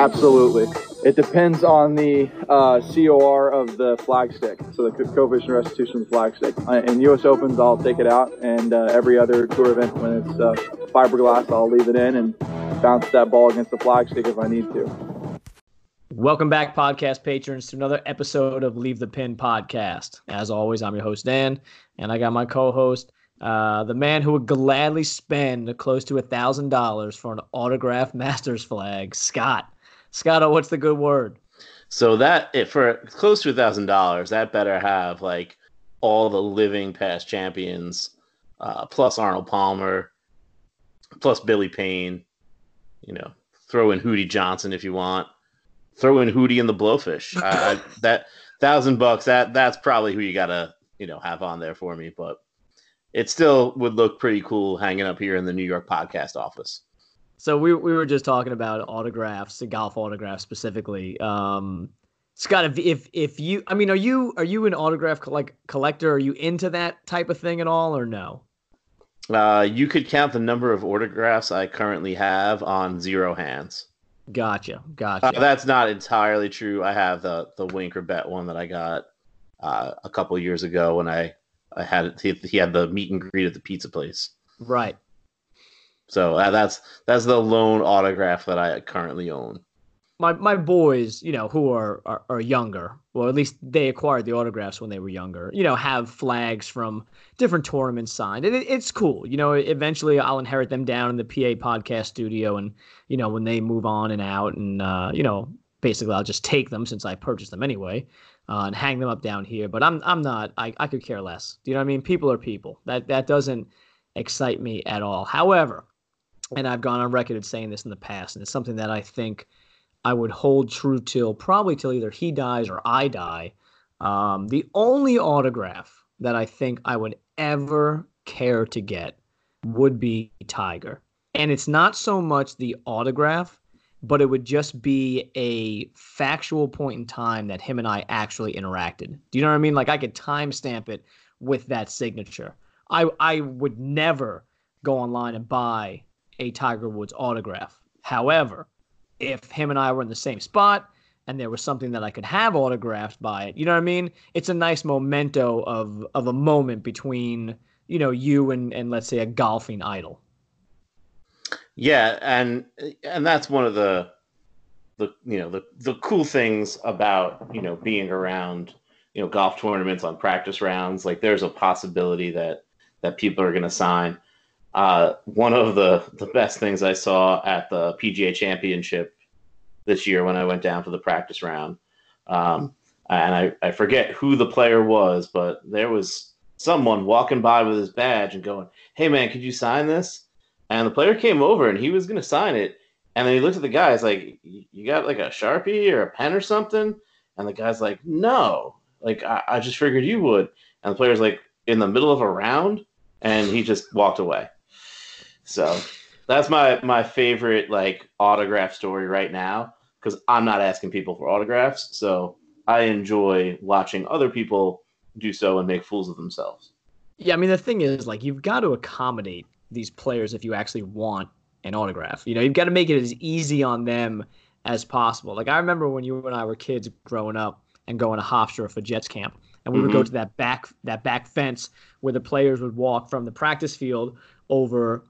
Absolutely. It depends on the uh, COR of the flagstick, so the coefficient restitution of the flag. Uh, in U.S. Opens, I'll take it out, and uh, every other tour event, when it's uh, fiberglass, I'll leave it in and bounce that ball against the flagstick if I need to. Welcome back, podcast patrons, to another episode of Leave the Pin podcast. As always, I'm your host, Dan, and I got my co host, uh, the man who would gladly spend close to a $1,000 for an autographed Masters flag, Scott. Scott, what's the good word? So that if for close to a thousand dollars, that better have like all the living past champions, uh, plus Arnold Palmer, plus Billy Payne. You know, throw in Hootie Johnson if you want. Throw in Hootie and the Blowfish. uh, that thousand bucks. That that's probably who you gotta you know have on there for me. But it still would look pretty cool hanging up here in the New York podcast office. So we we were just talking about autographs, golf autographs specifically. Um, Scott, if, if if you, I mean, are you are you an autograph collect, collector? Are you into that type of thing at all, or no? Uh, you could count the number of autographs I currently have on zero hands. Gotcha, gotcha. Uh, that's not entirely true. I have the the Winker Bet one that I got uh, a couple years ago when I I had he, he had the meet and greet at the pizza place. Right. So uh, that's that's the lone autograph that I currently own. My my boys, you know, who are, are, are younger, well, at least they acquired the autographs when they were younger. You know, have flags from different tournaments signed, and it, it's cool. You know, eventually I'll inherit them down in the PA podcast studio, and you know, when they move on and out, and uh, you know, basically I'll just take them since I purchased them anyway. Uh, and hang them up down here, but I'm I'm not. I, I could care less. Do you know what I mean? People are people. That that doesn't excite me at all. However, and I've gone on record as saying this in the past, and it's something that I think I would hold true till probably till either he dies or I die. Um, the only autograph that I think I would ever care to get would be Tiger. And it's not so much the autograph, but it would just be a factual point in time that him and I actually interacted. Do you know what I mean? Like I could timestamp it with that signature. I I would never go online and buy a Tiger Woods autograph. However, if him and I were in the same spot and there was something that I could have autographed by it, you know what I mean? It's a nice memento of of a moment between, you know, you and and let's say a golfing idol. Yeah, and and that's one of the the you know the the cool things about, you know, being around, you know, golf tournaments on practice rounds, like there's a possibility that that people are going to sign uh, one of the, the best things I saw at the PGA Championship this year when I went down for the practice round. Um, and I, I forget who the player was, but there was someone walking by with his badge and going, Hey, man, could you sign this? And the player came over and he was going to sign it. And then he looked at the guy. He's like, You got like a Sharpie or a pen or something? And the guy's like, No, like I, I just figured you would. And the player's like, In the middle of a round. And he just walked away. So that's my my favorite like autograph story right now because I'm not asking people for autographs, so I enjoy watching other people do so and make fools of themselves. Yeah, I mean the thing is like you've got to accommodate these players if you actually want an autograph. You know, you've got to make it as easy on them as possible. Like I remember when you and I were kids growing up and going to Hofstra for Jets camp, and we mm-hmm. would go mm-hmm. to that back that back fence where the players would walk from the practice field over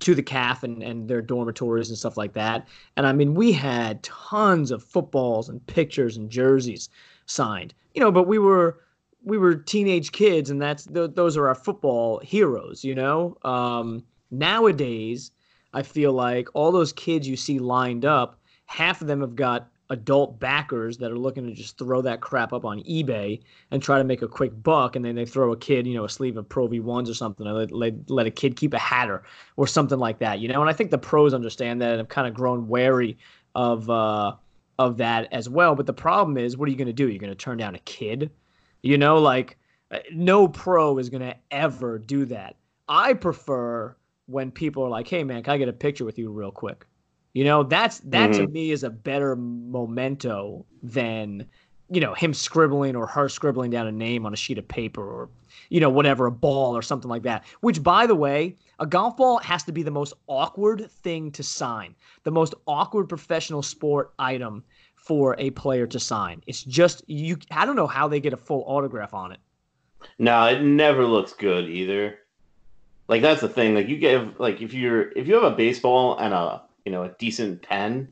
to the calf and, and their dormitories and stuff like that. And I mean, we had tons of footballs and pictures and jerseys signed, you know, but we were we were teenage kids, and that's th- those are our football heroes, you know. Um, nowadays, I feel like all those kids you see lined up, half of them have got adult backers that are looking to just throw that crap up on eBay and try to make a quick buck, and then they throw a kid, you know, a sleeve of Pro V1s or something, or let, let, let a kid keep a hatter or something like that, you know. And I think the pros understand that and have kind of grown wary of uh, of that as well. But the problem is, what are you going to do? You're going to turn down a kid, you know, like uh, no pro is going to ever do that. I prefer when people are like, "Hey, man, can I get a picture with you real quick?" You know, that's that mm-hmm. to me is a better memento than you know, him scribbling or her scribbling down a name on a sheet of paper or, you know, whatever, a ball or something like that. Which, by the way, a golf ball has to be the most awkward thing to sign, the most awkward professional sport item for a player to sign. It's just, you, I don't know how they get a full autograph on it. No, it never looks good either. Like that's the thing. Like you give like if you're if you have a baseball and a you know a decent pen,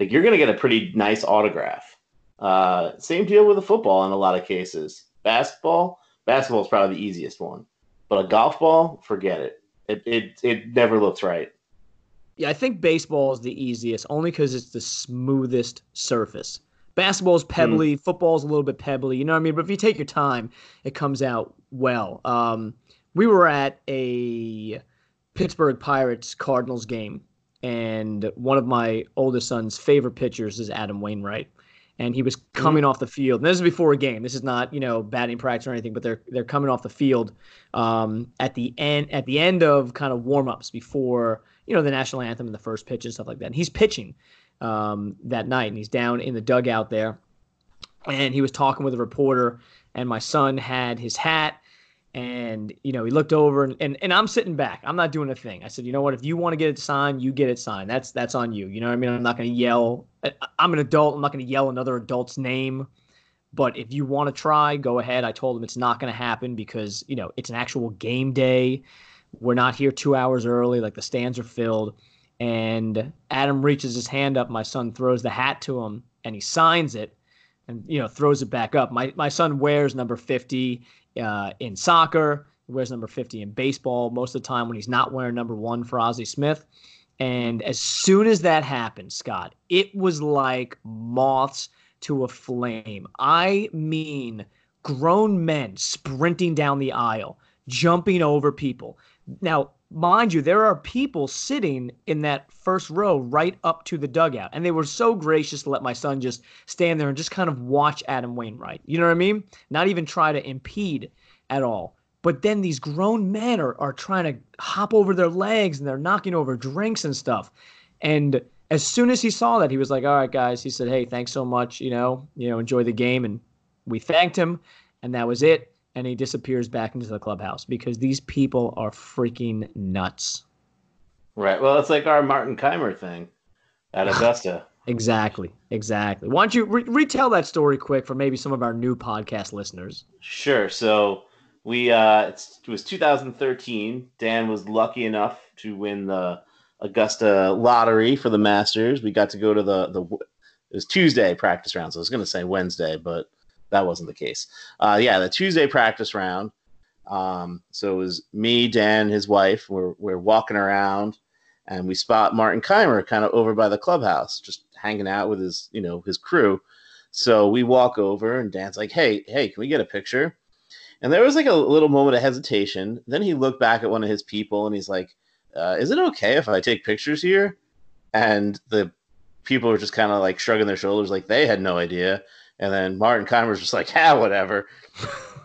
like you're gonna get a pretty nice autograph. Uh, same deal with a football in a lot of cases. Basketball, basketball is probably the easiest one, but a golf ball, forget it. It it it never looks right. Yeah, I think baseball is the easiest only because it's the smoothest surface. Basketball is pebbly, mm. football is a little bit pebbly. You know what I mean? But if you take your time, it comes out well. Um, we were at a Pittsburgh Pirates Cardinals game, and one of my oldest son's favorite pitchers is Adam Wainwright. And he was coming mm-hmm. off the field. And this is before a game. This is not, you know, batting practice or anything, but they're they're coming off the field um, at the end at the end of kind of warm ups before you know the national anthem and the first pitch and stuff like that. And he's pitching um, that night, and he's down in the dugout there, and he was talking with a reporter. And my son had his hat and, you know, he looked over and, and, and I'm sitting back. I'm not doing a thing. I said, you know what? If you want to get it signed, you get it signed. That's that's on you. You know what I mean? I'm not going to yell. I'm an adult. I'm not going to yell another adult's name. But if you want to try, go ahead. I told him it's not going to happen because, you know, it's an actual game day. We're not here two hours early. Like the stands are filled. And Adam reaches his hand up. My son throws the hat to him and he signs it and, you know, throws it back up. My, my son wears number 50 uh, in soccer. He wears number 50 in baseball most of the time when he's not wearing number one for Ozzie Smith. And as soon as that happened, Scott, it was like moths to a flame. I mean, grown men sprinting down the aisle, jumping over people. Now, mind you, there are people sitting in that first row right up to the dugout. And they were so gracious to let my son just stand there and just kind of watch Adam Wainwright. You know what I mean? Not even try to impede at all. But then these grown men are, are trying to hop over their legs and they're knocking over drinks and stuff. And as soon as he saw that, he was like, All right, guys. He said, Hey, thanks so much. You know, you know, enjoy the game. And we thanked him, and that was it and he disappears back into the clubhouse because these people are freaking nuts. Right. Well, it's like our Martin Kaymer thing at Augusta. exactly. Exactly. Why don't you re- retell that story quick for maybe some of our new podcast listeners? Sure. So we uh, it was 2013. Dan was lucky enough to win the Augusta lottery for the Masters. We got to go to the the it was Tuesday practice round. So I was going to say Wednesday, but that wasn't the case. Uh, yeah, the Tuesday practice round. Um, so it was me, Dan, his wife. We're we're walking around, and we spot Martin Kaymer kind of over by the clubhouse, just hanging out with his you know his crew. So we walk over, and Dan's like, "Hey, hey, can we get a picture?" And there was like a little moment of hesitation. Then he looked back at one of his people, and he's like, uh, "Is it okay if I take pictures here?" And the people were just kind of like shrugging their shoulders, like they had no idea. And then Martin Kaymer's just like, yeah, whatever.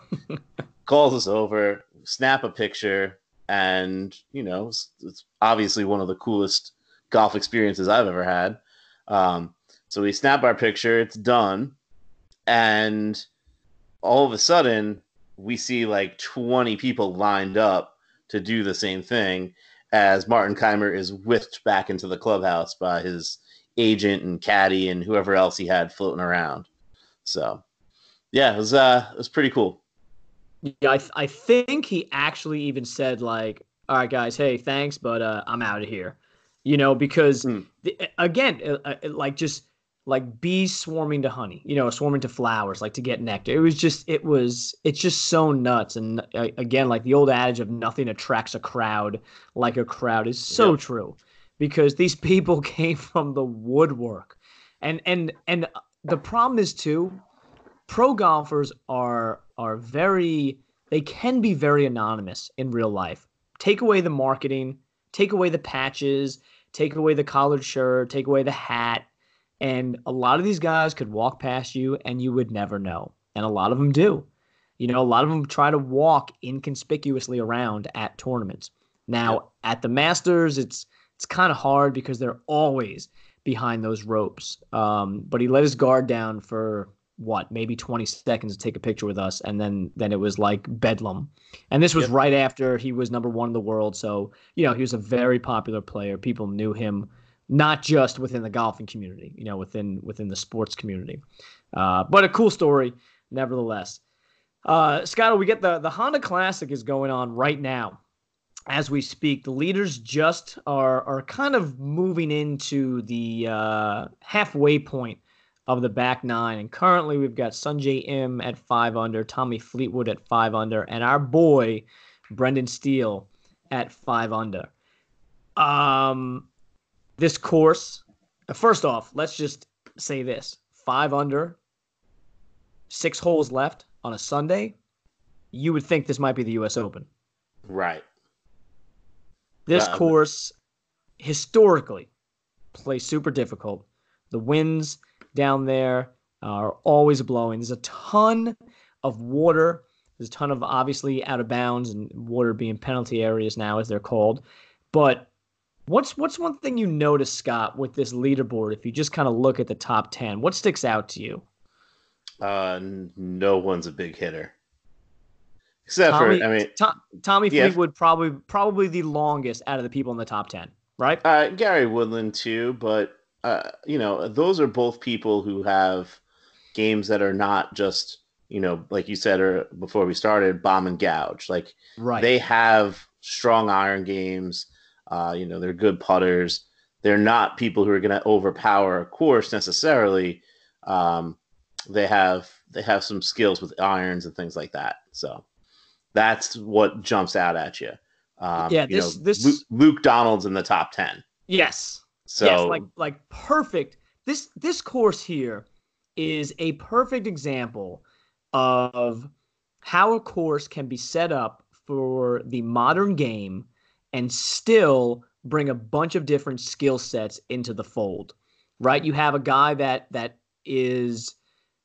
Calls us over, snap a picture, and you know, it's, it's, obviously one of the coolest golf experiences I've ever had. Um, so we snap our picture, it's done, and all of a sudden we see like 20 people lined up to do the same thing as Martin Kaymer is whipped back into the clubhouse by his agent and caddy and whoever else he had floating around. So, yeah, it was uh, it was pretty cool. Yeah, I, th- I think he actually even said like, "All right, guys, hey, thanks, but uh, I'm out of here." You know, because mm. the, again, uh, uh, like just like bees swarming to honey, you know, swarming to flowers, like to get nectar. It was just, it was, it's just so nuts. And uh, again, like the old adage of nothing attracts a crowd like a crowd is so yep. true, because these people came from the woodwork, and and and the problem is too, pro golfers are are very they can be very anonymous in real life. Take away the marketing, take away the patches, take away the collared shirt, take away the hat, and a lot of these guys could walk past you and you would never know. And a lot of them do. You know, a lot of them try to walk inconspicuously around at tournaments. Now, at the Masters, it's it's kind of hard because they're always behind those ropes. Um, but he let his guard down for what maybe 20 seconds to take a picture with us and then then it was like bedlam. And this was yep. right after he was number one in the world. So you know he was a very popular player. People knew him not just within the golfing community you know within within the sports community. Uh, but a cool story nevertheless. Uh, Scott, we get the the Honda Classic is going on right now as we speak. The leaders just are are kind of moving into the uh, halfway point of the back nine. And currently we've got Sungjae Im at five under, Tommy Fleetwood at five under, and our boy Brendan Steele at five under. Um, this course, uh, first off, let's just say this: five under, six holes left on a Sunday. You would think this might be the U.S. Open, right? This um, course historically plays super difficult. The winds down there are always blowing. There's a ton of water. There's a ton of obviously out of bounds and water being penalty areas now, as they're called. But what's what's one thing you notice, Scott, with this leaderboard? If you just kind of look at the top ten, what sticks out to you? Uh, no one's a big hitter. Except Tommy, for, I mean, Tom, Tommy yeah, Fleetwood probably probably the longest out of the people in the top ten, right? Uh, Gary Woodland too, but uh, you know, those are both people who have games that are not just, you know, like you said or before we started, bomb and gouge. Like right. they have strong iron games. Uh, you know, they're good putters. They're not people who are going to overpower a course necessarily. Um, they have they have some skills with irons and things like that. So that's what jumps out at you. Um, yeah, this you know, this Luke, Luke Donald's in the top ten. Yes, so yes, like like perfect. This this course here is a perfect example of how a course can be set up for the modern game and still bring a bunch of different skill sets into the fold. Right? You have a guy that that is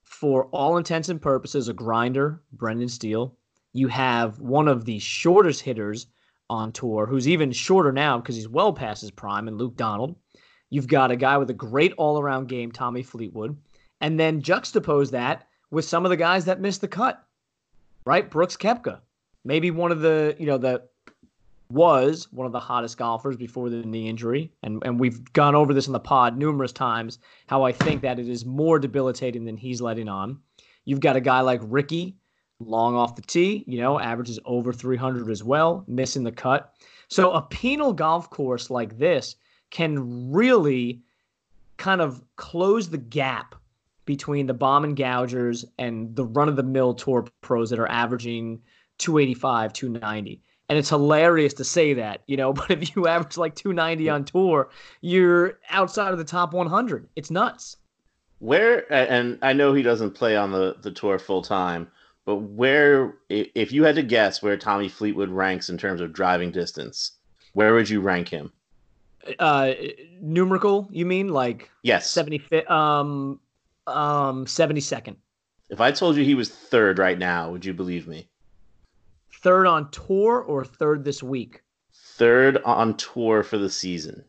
for all intents and purposes a grinder, Brendan Steele. You have one of the shortest hitters on tour who's even shorter now because he's well past his prime and Luke Donald. You've got a guy with a great all around game, Tommy Fleetwood, and then juxtapose that with some of the guys that missed the cut, right? Brooks Koepka, maybe one of the, you know, that was one of the hottest golfers before the knee injury. And, and we've gone over this in the pod numerous times how I think that it is more debilitating than he's letting on. You've got a guy like Rickie, long off the tee, you know, averages over 300 as well, missing the cut. So a penal golf course like this can really kind of close the gap between the bomb and gougers and the run of the mill tour pros that are averaging 285, 290. And it's hilarious to say that, you know, but if you average like 290 on tour, you're outside of the top 100. It's nuts. Where, and I know he doesn't play on the, the tour full time, but where, if you had to guess where Tommy Fleetwood ranks in terms of driving distance, where would you rank him? uh numerical you mean? Like yes. 75 um um 72nd if i told you he was third right now would you believe me? Third on tour or third this week? Third on tour for the season.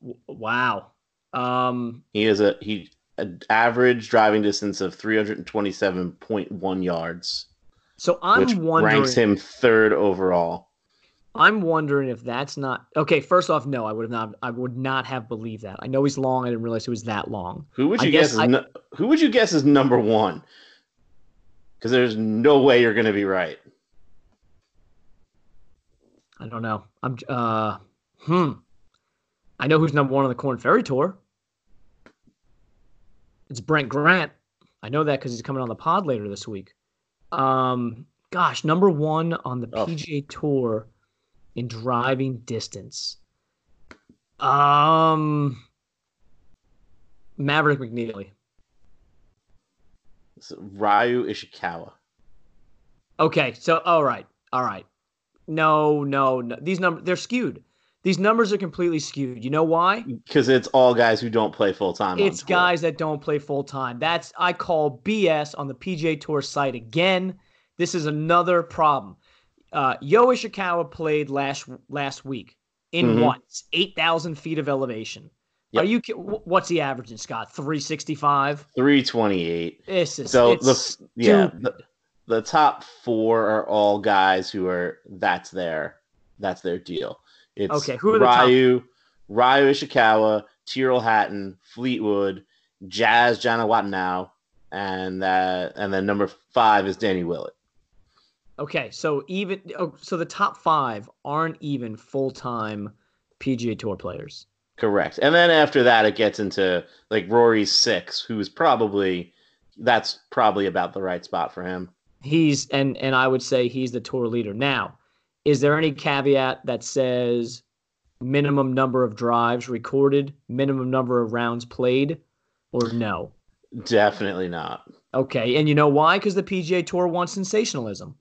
W- wow. Um he is a he an average driving distance of 327.1 yards so i'm which wondering ranks him third overall I'm wondering if that's not okay. First off, no, I would have not. I would not have believed that. I know he's long. I didn't realize he was that long. Who would you I guess? guess is no, who would you guess is number one? Because there's no way you're going to be right. I don't know. I'm. uh Hmm. I know who's number one on the Korn Ferry Tour. It's Brent Grant. I know that because he's coming on the pod later this week. Um, gosh, number one on the oh. PGA Tour in driving distance. Um, Maverick McNealy. Ryu Ishikawa. Okay, so all right, all right. No, no, no. These numbers they're skewed. These numbers are completely skewed. You know why? Because it's all guys who don't play full time. It's guys that don't play full time. That's I call BS on the PGA Tour site again. This is another problem uh, Yo Ishikawa played last last week in mm-hmm. what eight thousand feet of elevation. Yep. Are you? What's he averaging, Scott? Three sixty five. Three twenty eight. This is so the yeah the, the, top four are all guys who are that's their that's their deal. It's okay. Who are Ryu, the top? Ryu Ishikawa, Tyrrell Hatton, Fleetwood, Jazz Jana Janewattananond, and that and then number five is Danny Willett. Okay, so even oh, so the top five aren't even full time PGA Tour players. Correct. And then after that, it gets into like Rory's six, who's probably that's probably about the right spot for him. He's and and I would say he's the tour leader. Now, is there any caveat that says minimum number of drives recorded, minimum number of rounds played, or no? Definitely not. Okay, and you know why? Because the PGA Tour wants sensationalism.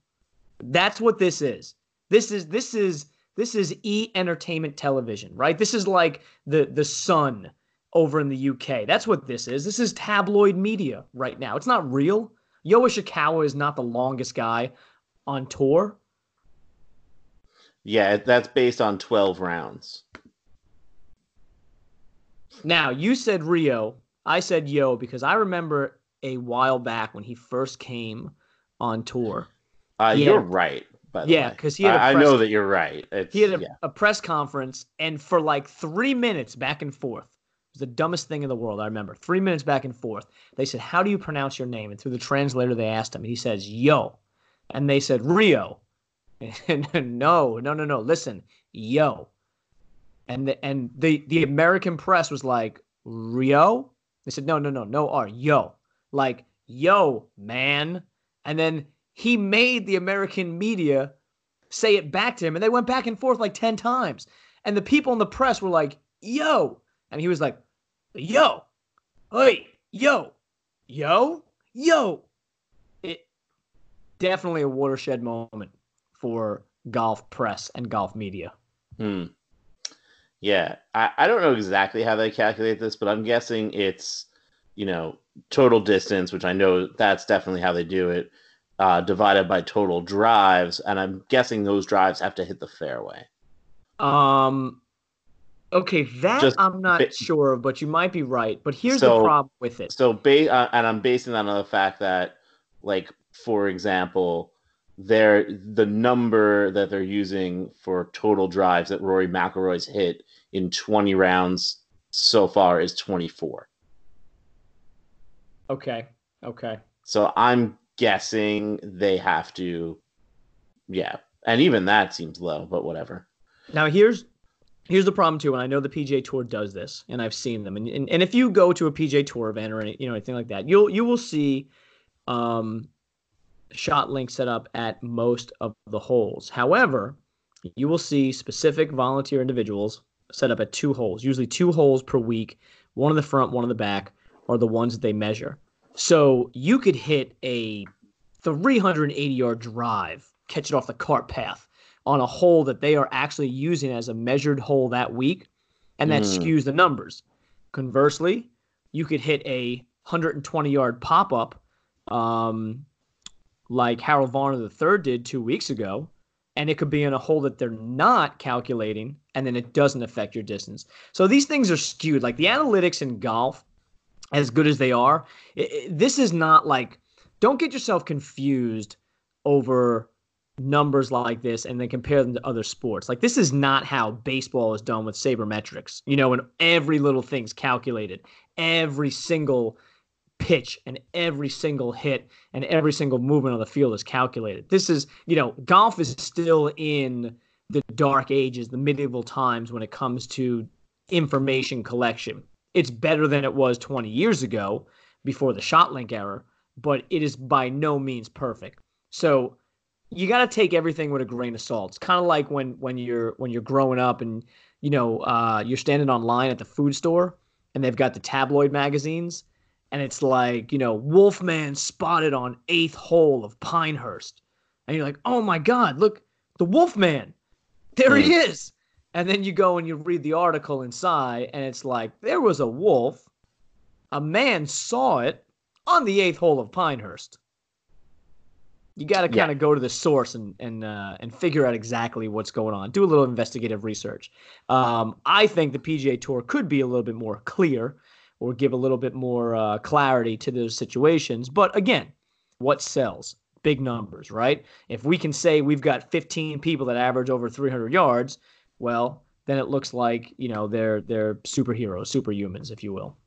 That's what this is. This is this is this is e entertainment television, right? This is like the the Sun over in the UK. That's what this is. This is tabloid media right now. It's not real. Yo Ishikawa is not the longest guy on tour. Yeah, that's based on 12 rounds. Now, you said Rio. I said Yo because I remember a while back when he first came on tour. Uh, you're right yeah, because he had. I, press, I, know that you're right. It's, he had a, yeah. a, press conference, and for like three minutes back and forth, it was the dumbest thing in the world. I remember three minutes back and forth. They said, "How do you pronounce your name?" And through the translator, they asked him. He says, "Yo," and they said, "Rio." No, no, no, no. Listen, yo. And the and the the American press was like, Rio. They said, no, no, no, no R, yo, like yo, man. And then he made the American media say it back to him, and they went back and forth like 10 times. And the people in the press were like, yo. And he was like, yo, hey, yo, yo, yo. It definitely a watershed moment for golf press and golf media. Hmm. Yeah, I, I don't know exactly how they calculate this, but I'm guessing it's, you know, total distance, which I know that's definitely how they do it uh, divided by total drives, and I'm guessing those drives have to hit the fairway. Um. Okay, that Just I'm not ba- sure, but you might be right. But here's so, the problem with it. So, ba- uh, and I'm basing that on the fact that, like, for example, they're the number that they're using for total drives that Rory McIlroy's hit in 20 rounds so far is 24. Okay. Okay. So I'm guessing they have to yeah and even that seems low but whatever now here's here's the problem too and i know the pga tour does this and i've seen them and, and, and if you go to a pga tour event or any, you know anything like that you'll you will see um ShotLink set up at most of the holes however you will see specific volunteer individuals set up at two holes usually two holes per week one in the front one in the back are the ones that they measure so you could hit a 380 yard drive, catch it off the cart path on a hole that they are actually using as a measured hole that week, and that mm. skews the numbers. Conversely, you could hit a 120 yard pop up, um, like Harold Varner III did two weeks ago, and it could be in a hole that they're not calculating, and then it doesn't affect your distance. So these things are skewed. Like the analytics in golf as good as they are, it, it, this is not like don't get yourself confused over numbers like this and then compare them to other sports. Like this is not how baseball is done with sabermetrics. You know, and every little thing's calculated. Every single pitch and every single hit and every single movement on the field is calculated. This is, you know, golf is still in the dark ages, the medieval times when it comes to information collection it's better than it was 20 years ago before the ShotLink era, but it is by no means perfect. So you got to take everything with a grain of salt. It's kind of like when when you're when you're growing up and you know uh, you're standing online at the food store and they've got the tabloid magazines and it's like you know Wolfman spotted on eighth hole of Pinehurst, and you're like, oh my God, look the Wolfman, there he is. And then you go and you read the article inside, and it's like there was a wolf. A man saw it on the eighth hole of Pinehurst. You got to kind of go to the source and and uh, and figure out exactly what's going on. Do a little investigative research. Um, I think the PGA Tour could be a little bit more clear or give a little bit more uh, clarity to those situations. But again, what sells? Big numbers, right? If we can say we've got 15 people that average over 300 yards, well, then it looks like you know they're they're superheroes, superhumans, if you will.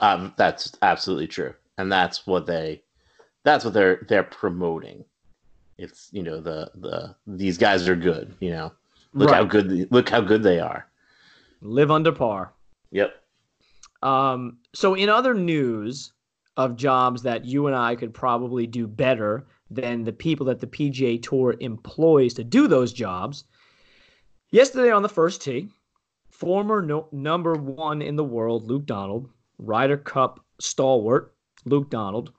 Um, that's absolutely true, and that's what they that's what they're they're promoting. It's you know the the these guys are good. You know, look how good look how good they are. Live under par. Yep. Um, so in other news of jobs that you and I could probably do better than the people that the PGA Tour employs to do those jobs, yesterday on the first tee, former no- number one in the world, Luke Donald, Ryder Cup stalwart Luke Donald,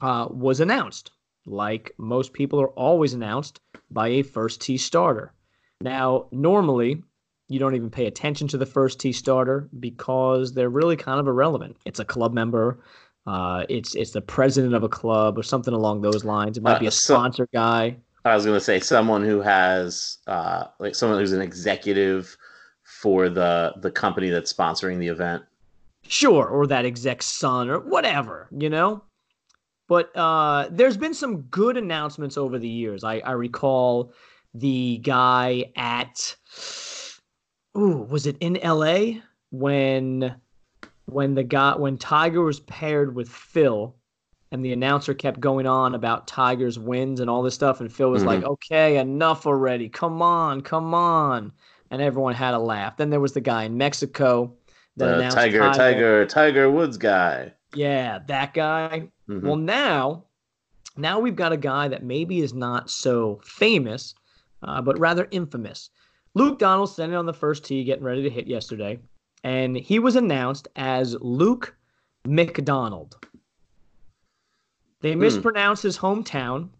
uh, was announced. Like most people are always announced by a first tee starter. Now, normally, you don't even pay attention to the first tee starter because they're really kind of irrelevant. It's a club member, uh, it's it's the president of a club or something along those lines. It might Uh, be a so- sponsor guy. I was going to say someone who has uh, like someone who's an executive for the the company that's sponsoring the event. Sure, or that exec's son or whatever, you know? But uh, there's been some good announcements over the years. I, I recall the guy at ooh, was it in LA when when the guy when Tiger was paired with Phil and the announcer kept going on about Tiger's wins and all this stuff and Phil was Mhm. like, "Okay, enough already. Come on, come on." And everyone had a laugh. Then there was the guy in Mexico that The announced Tiger, Tiger, Tiger Woods guy. Yeah, that guy. Mhm. Well, now, now we've got a guy that maybe is not so famous, uh, but rather infamous. Luke Donald standing on the first tee, getting ready to hit yesterday, and he was announced as Luke McDonald. They Hmm. mispronounced his hometown.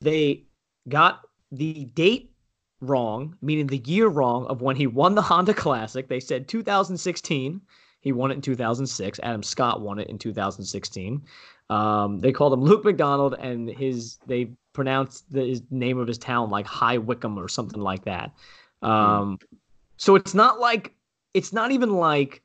They got the date wrong, meaning the year wrong of when he won the Honda Classic. They said 2016. He won it in 2006. Adam Scott won it in 2016. Um, they called him Luke McDonald, and his they pronounced the his name of his town like High Wycombe or something like that. Um, so it's not like it's not even like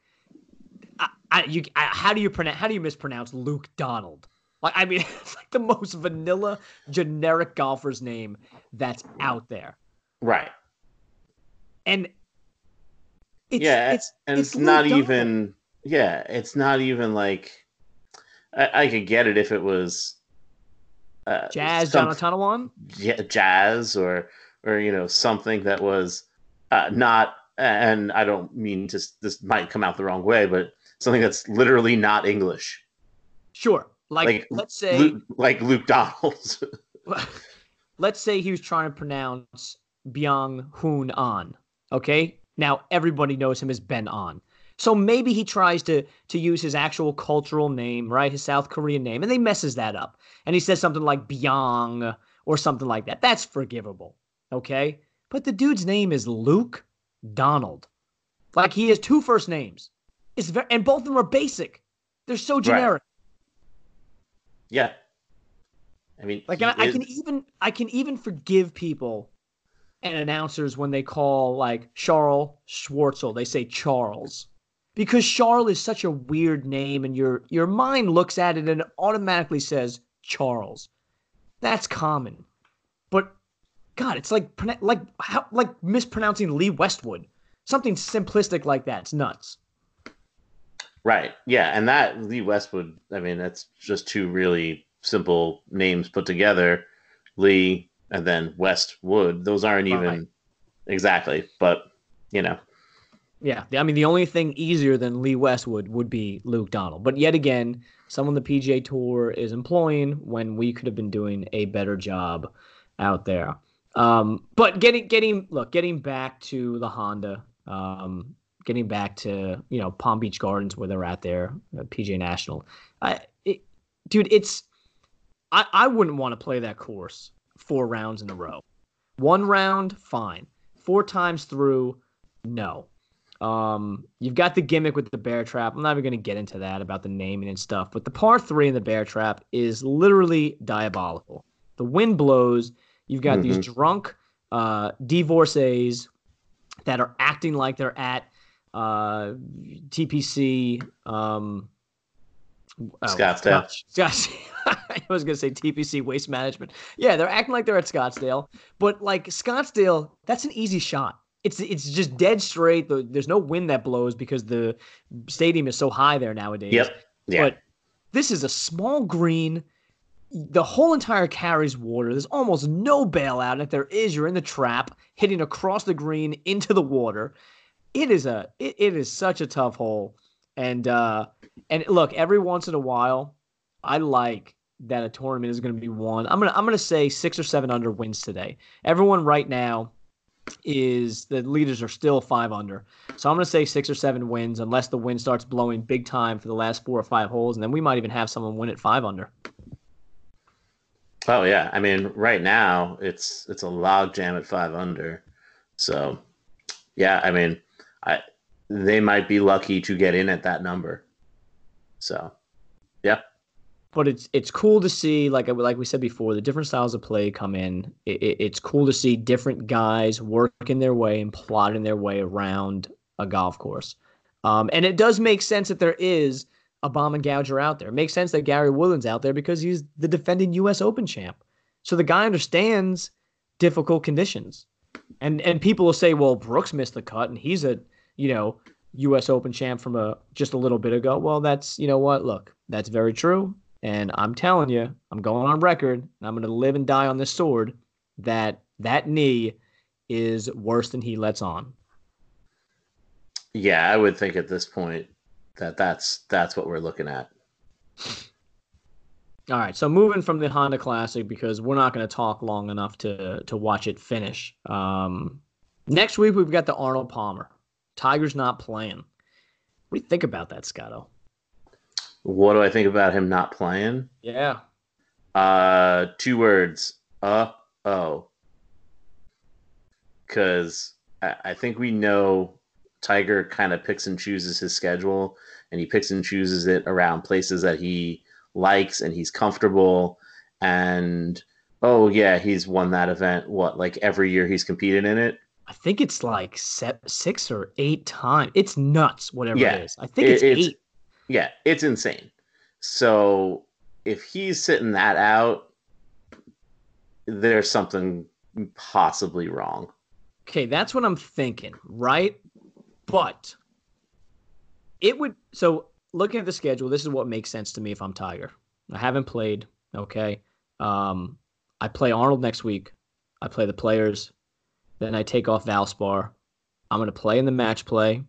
I, I, you. I, how do you pronounce? How do you mispronounce Luke Donald? Like I mean, it's like the most vanilla, generic golfer's name that's out there, Right. and it's, yeah, it's and it's it's, not Donald. even. Yeah, it's not even like. I, I could get it if it was. Uh, Jazz some- Jonathan ja- jazz or or you know something that was uh, not and I don't mean to this might come out the wrong way, but something that's literally not English, Sure. Like, Like, let's say Luke, like Luke Donald's. let's say he was trying to pronounce Byung Hoon An. Okay? Now everybody knows him as Ben An. So maybe he tries to to use his actual cultural name, right? His South Korean name, and they messes that up. And he says something like Byung or something like that. That's forgivable. Okay? But the dude's name is Luke Donald. Like he has two first names. It's very, and both of them are basic. They're so generic. yeah, I mean, Like I, I can even I can even forgive people and announcers when they call like Charl Schwartzel, they say Charles. Because Charl is such a weird name and your your mind looks at it and it automatically says Charles. That's common. But God, it's like like how like mispronouncing Lee Westwood. Something simplistic like that. It's nuts. right. Yeah, and that Lee Westwood. I mean, that's just two really simple names put together, Lee and then Westwood. Those aren't even Right. exactly, but you know, Yeah, I mean the only thing easier than Lee Westwood would be Luke Donald. But yet again, someone the PGA Tour is employing when we could have been doing a better job out there. Um, but getting getting look, getting back to the Honda, um, getting back to you know Palm Beach Gardens where they're at there, uh, PGA National. I, it, dude, it's I I wouldn't want to play that course four rounds in a row. One round, fine. Four times through, no. Um, you've got the gimmick with the bear trap. I'm not even going to get into that about the naming and stuff, but the par three in the bear trap is literally diabolical. The wind blows. You've got mm-hmm. these drunk uh, divorcees that are acting like they're at uh, TPC. Um, oh, Scottsdale. Scottsdale. I was going to say TPC Waste Management. Yeah, they're acting like they're at Scottsdale, but like Scottsdale, that's an easy shot it's it's just dead straight. There's no wind that blows because the stadium is so high there nowadays. Yep. Yeah. But this is a small green. The whole entire carries water. There's almost no bailout. And if there is, you're in the trap, hitting across the green into the water. It is a it, it is such a tough hole. And uh and look, every once in a while, I like that a tournament is going to be won. I'm gonna I'm gonna say six or seven under wins today. Everyone right now is the leaders are still five under. So I'm going to say six or seven wins unless the wind starts blowing big time for the last four or five holes, and then we might even have someone win at five under. Oh yeah, I mean right now it's it's a log jam at five under. So yeah, I mean I they might be lucky to get in at that number. So yeah but it's it's cool to see like like we said before the different styles of play come in. It, it, it's cool to see different guys working their way and plotting their way around a golf course. Um, and it does make sense that there is a bomb and gouger out there. It makes sense that gary woodland's out there because he's the defending us open champ. So the guy understands difficult conditions. And and people will say well brooks missed the cut and he's a you know us open champ from a just a little bit ago. Well that's you know what? Look that's very true and I'm telling you, I'm going on record, and I'm going to live and die on this sword that that knee is worse than he lets on. Yeah, I would think at this point that that's that's what we're looking at. All right, so moving from the Honda Classic because we're not going to talk long enough to to watch it finish. Um, next week we've got the Arnold Palmer. Tiger's not playing. What do you think about that, Scotto? What do I think about him not playing? Yeah. Uh, two words. Uh oh. Because I, I think we know Tiger kind of picks and chooses his schedule, and he picks and chooses it around places that he likes and he's comfortable. And oh yeah, he's won that event. What like every year he's competed in it. I think it's like six or eight times. It's nuts, whatever yeah, it is. I think it's, it's eight. Yeah, it's insane. So if he's sitting that out, there's something possibly wrong. Okay, that's what I'm thinking, right? But it would so looking at the schedule, this is what makes sense to me if I'm Tiger. I haven't played, okay? Um I play Arnold next week. I play the players. Then I take off Valspar. I'm going to play in the match play.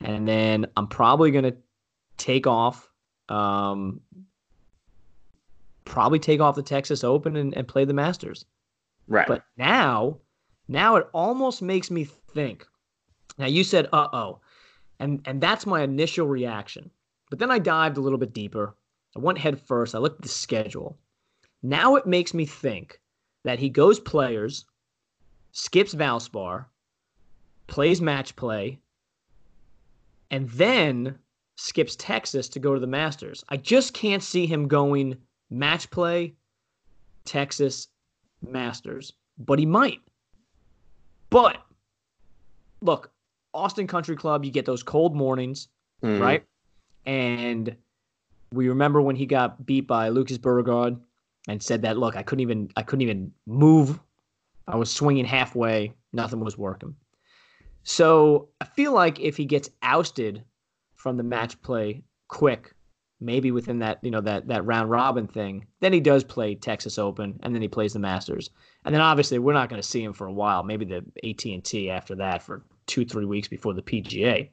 And then I'm probably going to take off, um, probably take off the Texas Open and, and play the Masters. Right. But now, now it almost makes me think. Now you said, "Uh oh," and and that's my initial reaction. But then I dived a little bit deeper. I went head first. I looked at the schedule. Now it makes me think that he goes players, skips Valspar, plays match play, and then skips Texas to go to the Masters. I just can't see him going match play, Texas, Masters, but he might. But look, Austin Country Club, you get those cold mornings, mm. right? And we remember when he got beat by Lucas Bjerregaard and said that, look, I couldn't even I couldn't even move. I was swinging halfway, nothing was working. So I feel like if he gets ousted from the match play quick, maybe within that you know that that round robin thing. Then he does play Texas Open, and then he plays the Masters, and then obviously we're not going to see him for a while. Maybe the AT and T after that for two three weeks before the PGA.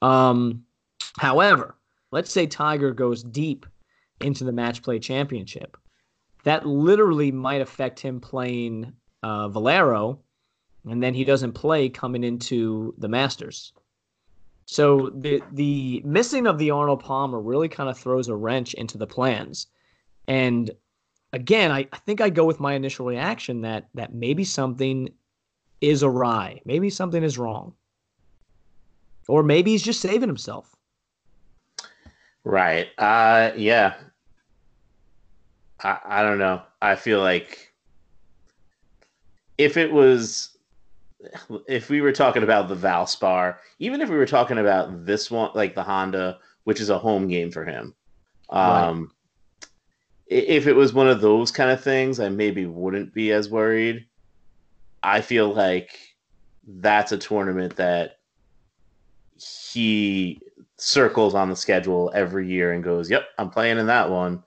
Um, however, let's say Tiger goes deep into the match play championship. That literally might affect him playing uh, Valero, and then he doesn't play coming into the Masters. So the the missing of the Arnold Palmer really kind of throws a wrench into the plans. And again, I, I think I go with my initial reaction that that maybe something is awry. Maybe something is wrong. or maybe he's just saving himself. Right. Uh yeah. I I don't know. I feel like if it was if we were talking about the Valspar, even if we were talking about this one like the Honda, which is a home game for him. Um right. if it was one of those kind of things, I maybe wouldn't be as worried. I feel like that's a tournament that he circles on the schedule every year and goes, "Yep, I'm playing in that one."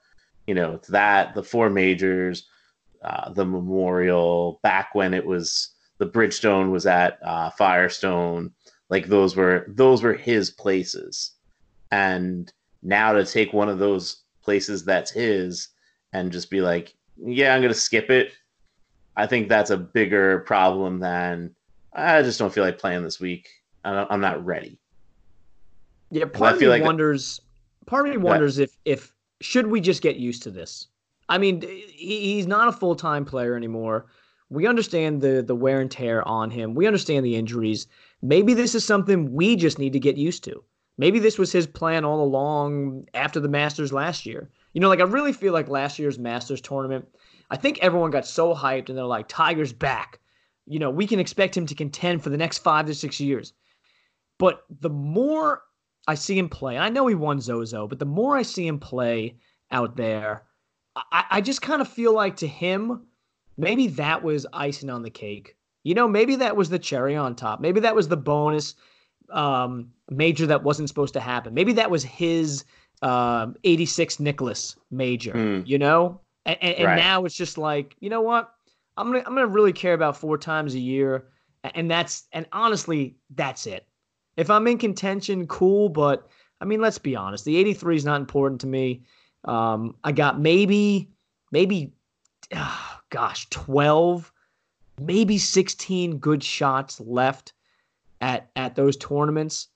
You know, it's that the four majors, uh, the Memorial, back when it was the Bridgestone was at uh, Firestone, like those were those were his places, and now to take one of those places that's his and just be like, "Yeah, I'm gonna skip it." I think that's a bigger problem than I just don't feel like playing this week. I'm not ready. Yeah, part of me like wonders. Part of me wonders if if should we just get used to this. I mean, he, he's not a full time player anymore. We understand the the wear and tear on him. We understand the injuries. Maybe this is something we just need to get used to. Maybe this was his plan all along after the Masters last year. You know, like I really feel like last year's Masters tournament, I think everyone got so hyped and they're like, Tiger's back. You know, we can expect him to contend for the next five to six years. But the more I see him play. I know he won Zozo, but the more I see him play out there, I, I just kind of feel like to him, maybe that was icing on the cake. You know, maybe that was the cherry on top. Maybe that was the bonus um, major that wasn't supposed to happen. Maybe that was his uh, 86 Nicklaus major, mm. you know? And, and, and right. now it's just like, you know what? I'm gonna I'm gonna really care about four times a year, and that's and honestly, that's it. If I'm in contention, cool. But I mean, let's be honest. The 83 is not important to me. Um, I got maybe, maybe, oh, gosh, 12, maybe 16 good shots left at at those tournaments.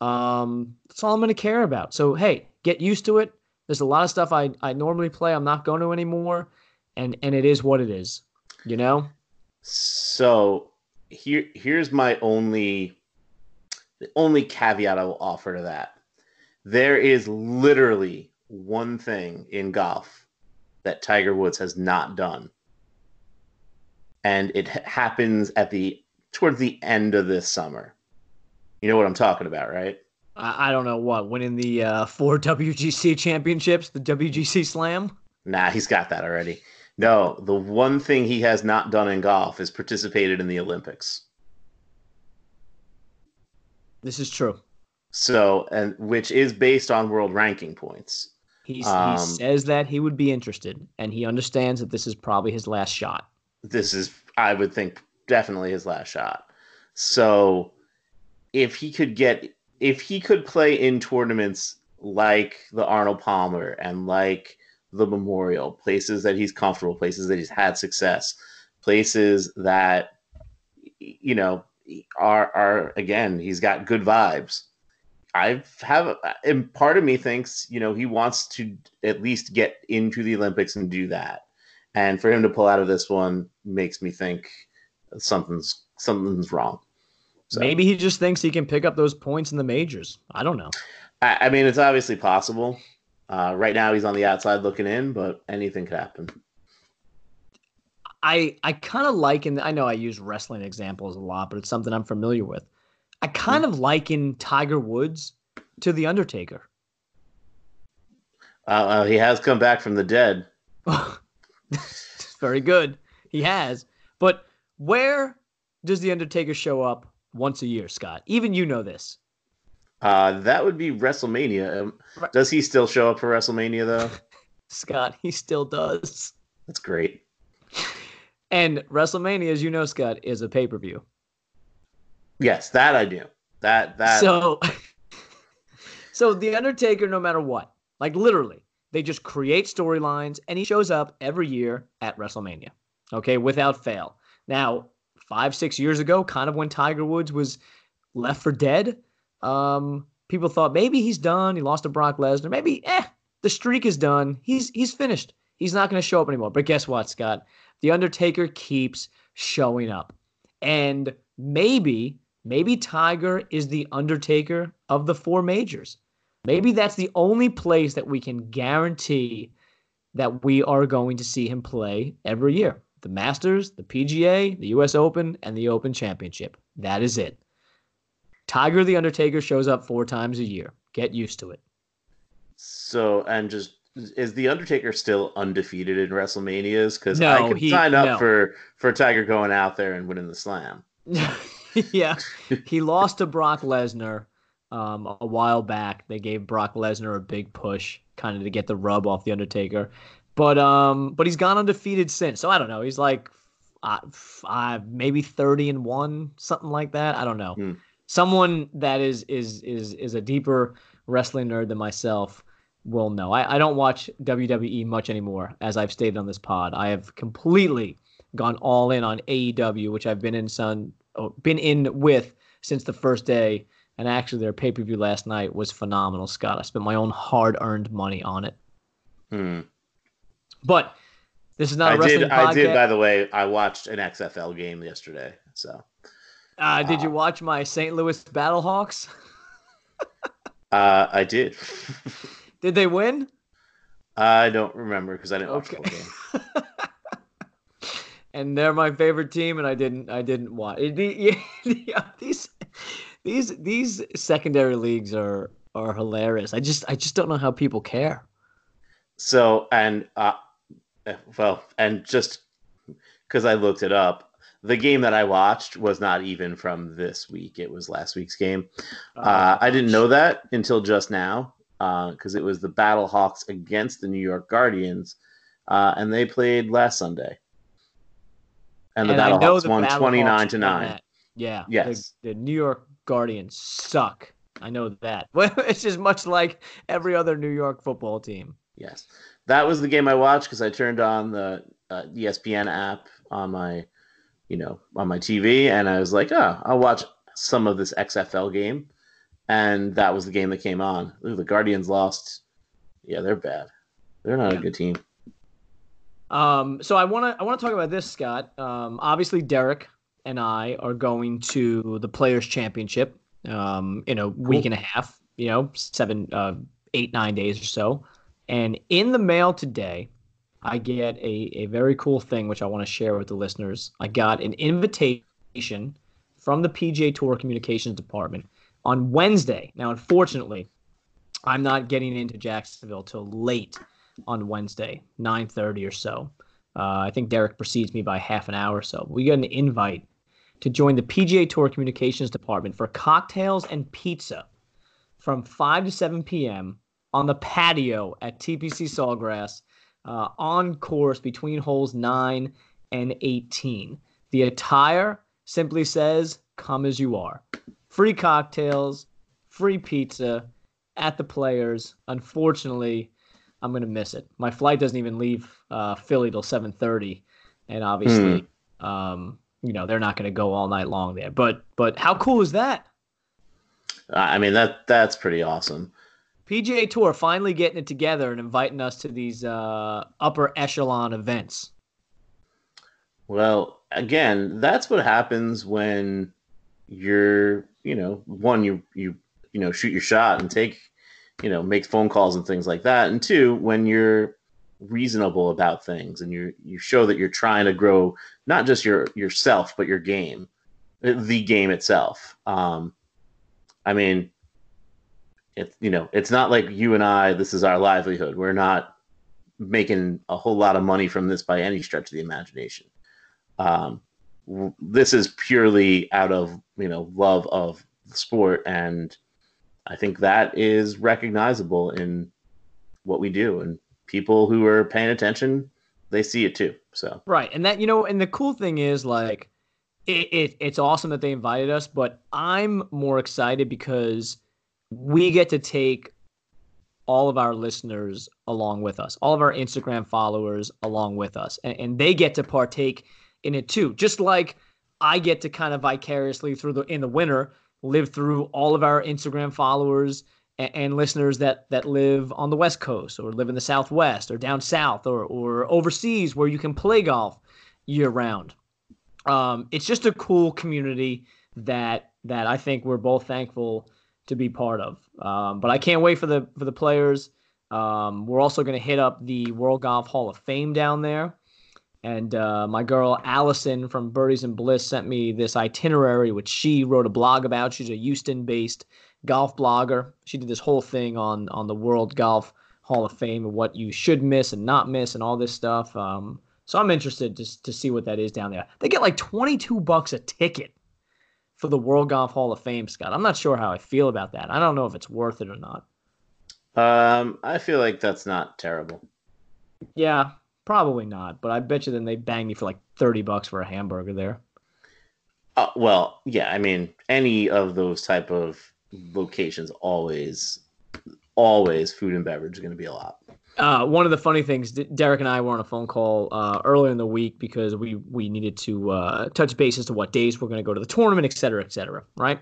Um, that's all I'm going to care about. So hey, get used to it. There's a lot of stuff I I normally play. I'm not going to anymore, and and it is what it is. You know. So here here's my only the only caveat I will offer to that there is literally one thing in golf that Tiger Woods has not done. And it happens at the towards the end of this summer. You know what I'm talking about, right? I, I don't know what winning the uh, four WGC championships, the WGC Slam. Nah, he's got that already. No, the one thing he has not done in golf is participated in the Olympics. This is true. So, and which is based on world ranking points. He's, um, he says that he would be interested, and he understands that this is probably his last shot. This is, I would think, definitely his last shot. So, if he could get, if he could play in tournaments like the Arnold Palmer and like the Memorial, places that he's comfortable, places that he's had success, places that, you know, are are again he's got good vibes. I have and part of me thinks you know he wants to at least get into the Olympics and do that, and for him to pull out of this one makes me think something's something's wrong. So, Maybe he just thinks he can pick up those points in the majors. I don't know. I, I mean, it's obviously possible. Uh, right now, he's on the outside looking in, but anything could happen. I I kind of liken. I know I use wrestling examples a lot, but it's something I'm familiar with. I kind of liken Tiger Woods to the Undertaker. Uh, uh, he has come back from the dead. Very good. He has. But where does the Undertaker show up once a year, Scott? Even you know this. Uh, that would be WrestleMania. Um, does he still show up for WrestleMania though? Scott, he still does. That's great. And WrestleMania, as you know, Scott, is a pay per view. Yes, that I do. That that. So, so the Undertaker, no matter what, like literally, they just create storylines, and he shows up every year at WrestleMania. Okay, without fail. Now, five six years ago, kind of when Tiger Woods was left for dead, um, people thought maybe he's done. He lost to Brock Lesnar. Maybe, eh, the streak is done. He's he's finished. He's not going to show up anymore. But guess what, Scott? The Undertaker keeps showing up. And maybe, maybe Tiger is the Undertaker of the four majors. Maybe that's the only place that we can guarantee that we are going to see him play every year. The Masters, the PGA, the US Open, and the Open Championship. That is it. Tiger the Undertaker shows up four times a year. Get used to it. So, and just is the Undertaker still undefeated in WrestleManias? Because No, I could he- sign up no. for for Tiger going out there and winning the Slam. yeah, he lost to Brock Lesnar um, a while back. They gave Brock Lesnar a big push, kind of to get the rub off the Undertaker. But um, but he's gone undefeated since. So I don't know. He's like uh, five, maybe thirty and one, something like that. I don't know. Hmm. Someone that is is is is a deeper wrestling nerd than myself will know. I, I don't watch WWE much anymore, as I've stated on this pod. I have completely gone all in on AEW, which I've been in son oh, been in with since the first day. And actually, their pay per view last night was phenomenal, Scott. I spent my own hard earned money on it. Hmm. But this is not a I wrestling did. podcast. I did. By the way, I watched an XFL game yesterday. So uh, did you watch my St. Louis Battlehawks? uh, I did. Did they win? I don't remember because I didn't watch Okay. the whole game. and they're my favorite team, and I didn't. I didn't watch. It, yeah, these, these, these secondary leagues are are hilarious. I just, I just don't know how people care. So and uh, well, and just because I looked it up, the game that I watched was not even from this week. It was last week's game. Uh, I didn't know that until just now because it was the Battle Hawks against the New York Guardians, uh, and they played last Sunday. And the And Battle Hawks the won twenty nine to nine. Yeah. the- Yes. The, New York Guardians suck. I know that. It's just much like every other New York football team. Yes, that was the game I watched because I turned on the uh, ESPN app on my, you know, on my TV, and I was like, oh, I'll watch some of this XFL game, and that was the game that came on. Ooh, the Guardians lost. Yeah, they're bad. They're not Yeah. a good team. Um, so I want to I want to talk about this, Scott. Um, obviously, Derek and I are going to the Players Championship um, in a week and a half. You know, seven, uh, eight, nine days or so. And in the mail today, I get a a very cool thing which I want to share with the listeners. I got an invitation from the PGA Tour Communications Department on Wednesday. Now, unfortunately, I'm not getting into Jacksonville till late on Wednesday, 9:30 or so. Uh, I think Derek precedes me by half an hour or so. We got an invite to join the PGA Tour Communications Department for cocktails and pizza from 5 to 7 p.m. on the patio at TPC Sawgrass uh, on course between holes 9 and 18. The attire simply says, Come as you are. Free cocktails, free pizza at the players. Unfortunately, I'm gonna miss it. My flight doesn't even leave uh, Philly till 7:30, and obviously, um, you know, they're not gonna go all night long there. But but how cool is that? I mean that that's pretty awesome. PGA Tour finally getting it together and inviting us to these uh, upper echelon events. Well, again, that's what happens when you're, you know, one you you you know shoot your shot and take, you know, make phone calls and things like that, and two, when you're reasonable about things and you you show that you're trying to grow not just your yourself but your game, the game itself. Um, I mean, it's you know, it's not like you and I. This is our livelihood. We're not making a whole lot of money from this by any stretch of the imagination. Um, this is purely out of you know love of the sport, and I think that is recognizable in what we do, and people who are paying attention, they see it too. So Right, and that you know, and the cool thing is like, it, it it's awesome that they invited us, but I'm more excited because we get to take all of our listeners along with us, all of our Instagram followers along with us, and, and they get to partake in it too. Just like I get to kind of vicariously through the in the winter live through all of our Instagram followers and, and listeners that that live on the West Coast or live in the Southwest or down south or or overseas where you can play golf year round. Um, it's just a cool community that that I think we're both thankful to be part of. Um, but I can't wait for the for the players. Um, we're also going to hit up the World Golf Hall of Fame down there. And uh, my girl Allison from Birdies and Bliss sent me this itinerary, which she wrote a blog about. She's a Houston-based golf blogger. She did this whole thing on on the World Golf Hall of Fame and what you should miss and not miss and all this stuff. Um, so I'm interested to to see what that is down there. They get like 22 bucks a ticket for the World Golf Hall of Fame, Scott. I'm not sure how I feel about that. I don't know if it's worth it or not. Um, I feel like that's not terrible. Yeah, probably not. But I bet you then they bang you for like 30 bucks for a hamburger there. Uh, well, yeah. I mean, any of those type of locations always, always food and beverage is going to be a lot. Uh, one of the funny things, Derek and I were on a phone call uh, earlier in the week because we we needed to uh, touch base as to what days we're going to go to the tournament, et cetera, et cetera, right?